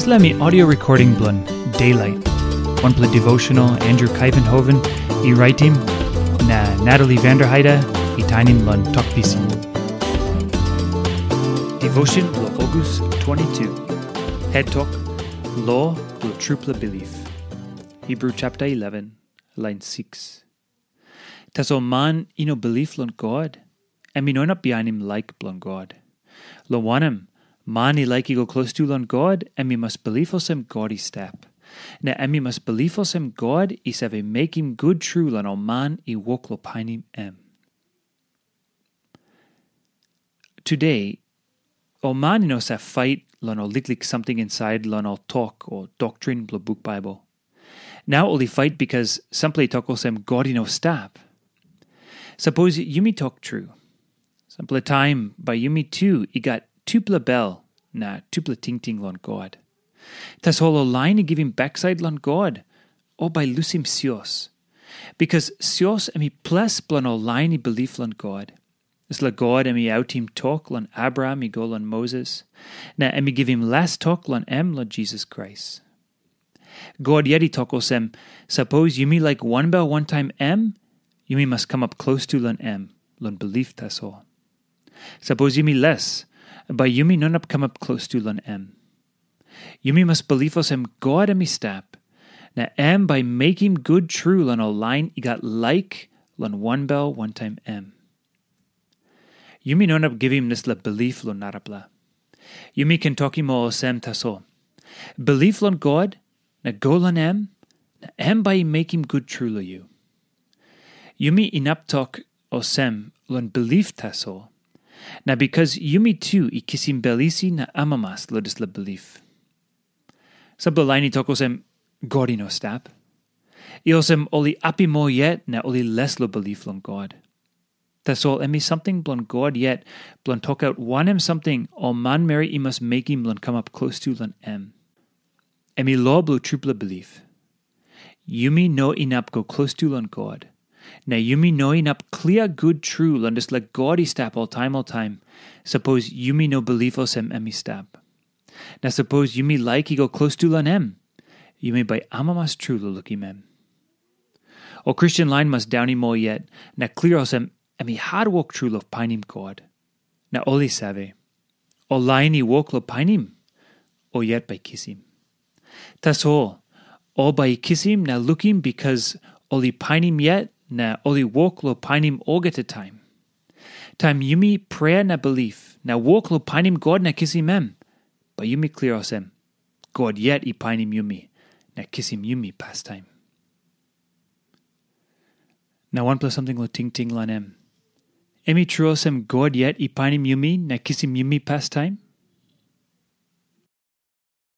Islami audio recording blun Daylight. One play devotional Andrew Kuyvenhoven, e writing na Natalie Vanderheide, e tinin blun talkpisin. Devotion lo August 22. Head talk Law lo truple belief. Hebrew chapter 11, line 6. Tas o man ino belief lon God, and behind him like blon God. Lo wanem, man i like go close to lon God, and me must believe us him God step. And me must believe us him God is have a make him good true lon o man i walk lo him em. Today, o man ino sa fight lon o litlik something inside lon o talk or doctrine blo book Bible. Now only fight because simply talk sem God no stop. Suppose you me talk true. Simple time by Yumi too, he got tuple bell, na tuple ting ting lon God. Tas holo line give him backside lon God, or by lusim sios. Because sios emi ples blon o line belief lon God. Is la God emi out him talk lon Abraham i go lon Moses, na emi give him last talk lon em lon Jesus Christ. God yeti talk sem, suppose you me like one bell one time em, me must come up close to lon em, lon belief tas all. Suppose you me less, but Yumi none up come up close to lon em. Yumi must believe us him God emi step. Na em by him good true lon a line he got like lon one bell one time em. Yumi none up give him this la belief lon narapla. Yumi can talk him all sem taso. Belief lon God, na go lon em, na em by him good true lo you. Yumi inap talk osem sem lon belief taso. Na because yumi too i kisim belisi na amamas lodis la belief. Sabla laini toko sem godi no stap. Iosem oli api mo yet na oli less lo belief lon God. Tasol emi something blon God yet blon talk out one em something o man mary i must make him blon come up close to lon em. Emi law blo triple belief. Yumi no inap go close to lon God. Na yumi knowing up clear good true landis let God stap all time all time. Suppose you yumi no belief os em emi stap. Na suppose yumi like go close to lan em. Yumi by amamas true lo looky mem. O Christian line must downy mo yet, na clear os em emi hard walk true lo pinim God. Na oli save. O line he walk lo pinim. O yet by kiss him. Tas all. All by kiss him na look him because oli pinim yet na oli walk lo painim time. Time yumi prayer na belief, na walk lo painim God na kisim em. Ba yumi clear osem. God yet i painim yumi, na kisim yumi pastime. Na one plus something lo ting ting lan em. Emi true osem God yet i painim yumi, na kisim yumi pastime?